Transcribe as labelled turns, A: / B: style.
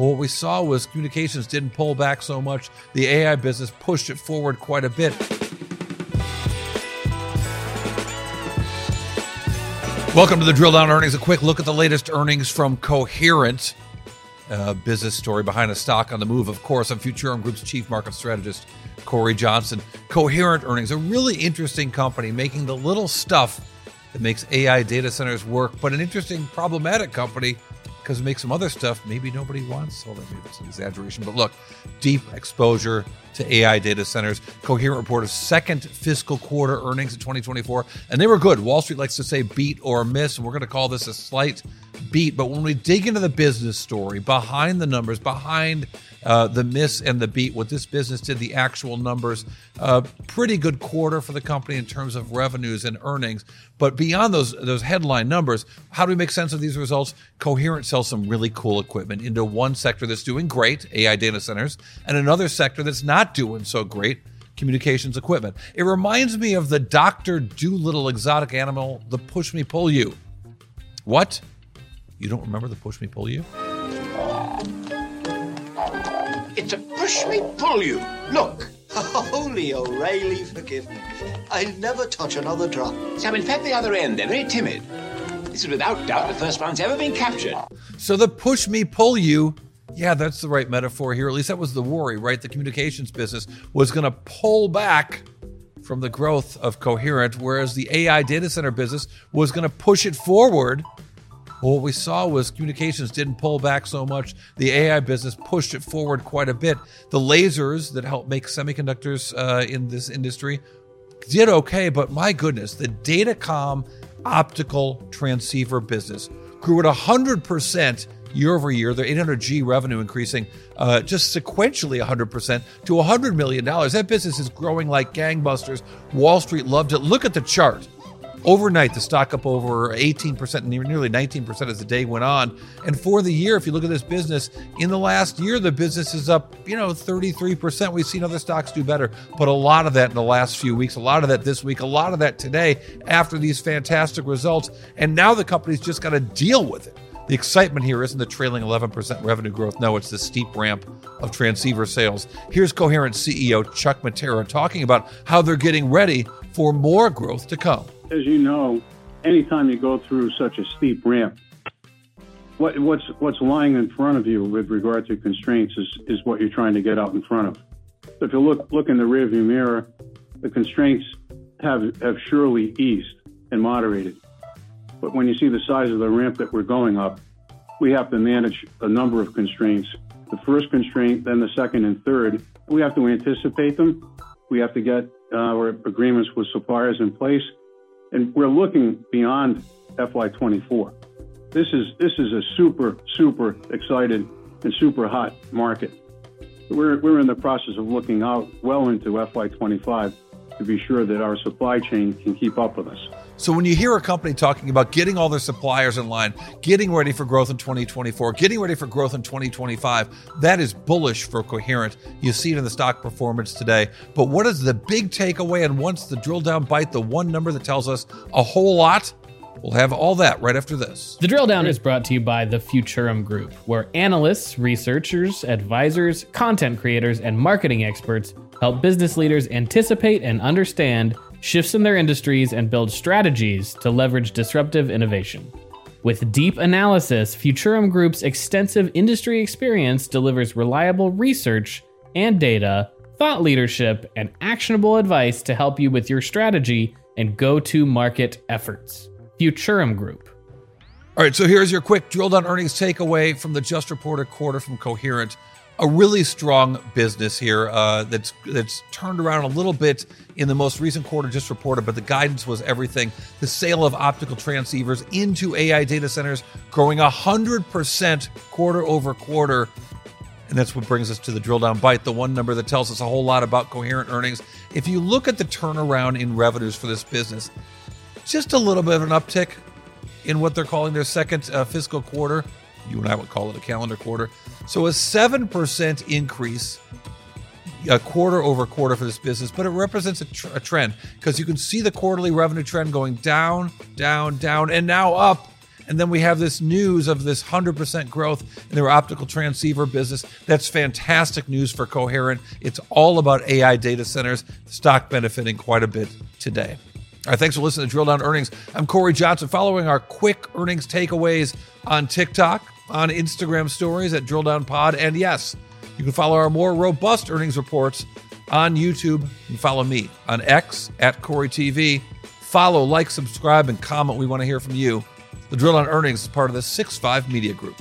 A: Well, what we saw was communications didn't pull back so much. The AI business pushed it forward quite a bit. Welcome to the Drill Down Earnings. A quick look at the latest earnings from Coherent. Business story behind a stock on the move, of course. I'm Futurum Group's chief market strategist, Cory Johnson. Coherent earnings, a really interesting company making the little stuff that makes AI data centers work, but an interesting, problematic company because it makes some other stuff maybe nobody wants. Well, maybe that's an exaggeration, but look, deep exposure to AI data centers. Coherent reported second fiscal quarter earnings in 2024, and they were good. Wall Street likes to say beat or miss, and we're going to call this a slight beat. But when we dig into the business story behind the numbers, behind uh, the miss and the beat, what this business did, the actual numbers, uh, pretty good quarter for the company in terms of revenues and earnings. But beyond those those headline numbers, how do we make sense of these results? Coherent sells some really cool equipment into one sector that's doing great, AI data centers, and another sector that's not doing so great, communications equipment. It reminds me of the Dr. Dolittle exotic animal, the push me pull you. What? You don't remember the push me pull you?
B: It's a push me pull you. Look. Holy O'Reilly, forgive me. I'll never touch another drop.
C: Sam, in fact, the other end, they're very timid. This is without doubt the first one's ever been captured.
A: So the push me pull you, yeah, that's the right metaphor here. At least that was the worry, right? The communications business was going to pull back from the growth of Coherent, whereas the AI data center business was going to push it forward well, what we saw was communications didn't pull back so much. The AI business pushed it forward quite a bit. The lasers that help make semiconductors uh, in this industry did okay, but my goodness, the datacom optical transceiver business grew at 100% year over year. Their 800G revenue increasing uh, just sequentially 100% to $100 million. That business is growing like gangbusters. Wall Street loved it. Look at the chart. Overnight, the stock up over 18%, nearly 19% as the day went on. And for the year, if you look at this business, in the last year, the business is up, you know, 33%. We've seen other stocks do better, but a lot of that in the last few weeks, a lot of that this week, a lot of that today after these fantastic results. And now the company's just got to deal with it. The excitement here isn't the trailing 11% revenue growth. No, it's the steep ramp of transceiver sales. Here's Coherent CEO Chuck Mattera talking about how they're getting ready for more growth to come
D: as you know, anytime you go through such a steep ramp, what, what's what's lying in front of you with regard to constraints is, is what you're trying to get out in front of. So if you look look in the rearview mirror, the constraints have have surely eased and moderated. But when you see the size of the ramp that we're going up, we have to manage a number of constraints. The first constraint, then the second and third. We have to anticipate them. We have to get our agreements with suppliers in place and we're looking beyond FY24. This is this is a super super excited and super hot market. We're we're in the process of looking out well into FY25 to be sure that our supply chain can keep up with us.
A: So when you hear a company talking about getting all their suppliers in line, getting ready for growth in 2024, getting ready for growth in 2025, that is bullish for Coherent. You see it in the stock performance today. But what is the big takeaway? And once the drill down bite, the one number that tells us a whole lot, We'll have all that right after this.
E: The drill down is brought to you by the Futurum Group, where analysts, researchers, advisors, content creators, and marketing experts help business leaders anticipate and understand shifts in their industries and build strategies to leverage disruptive innovation. With deep analysis, Futurum Group's extensive industry experience delivers reliable research and data, thought leadership, and actionable advice to help you with your strategy and go to market efforts. Futurum Group.
A: All right, so here's your quick drill down earnings takeaway from the just reported quarter from Coherent. A really strong business here uh, that's that's turned around a little bit in the most recent quarter just reported, but the guidance was everything. The sale of optical transceivers into AI data centers growing 100% quarter over quarter. And that's what brings us to the drill down bite, the one number that tells us a whole lot about coherent earnings. If you look at the turnaround in revenues for this business, just a little bit of an uptick in what they're calling their second uh, fiscal quarter. You and I would call it a calendar quarter. So a 7% increase a quarter over quarter for this business, but it represents a, tr- a trend because you can see the quarterly revenue trend going down, down, down, and now up. And then we have this news of this 100% growth in their optical transceiver business. That's fantastic news for Coherent. It's all about AI data centers, stock benefiting quite a bit today. All right, thanks for listening to Drill Down Earnings. I'm Cory Johnson, following our quick earnings takeaways on TikTok, on Instagram stories at Drill Down Pod, and yes, you can follow our more robust earnings reports on YouTube and follow me on X at Cory TV. Follow, like, subscribe, and comment. We want to hear from you. The Drill Down Earnings is part of the 6 5 Media Group.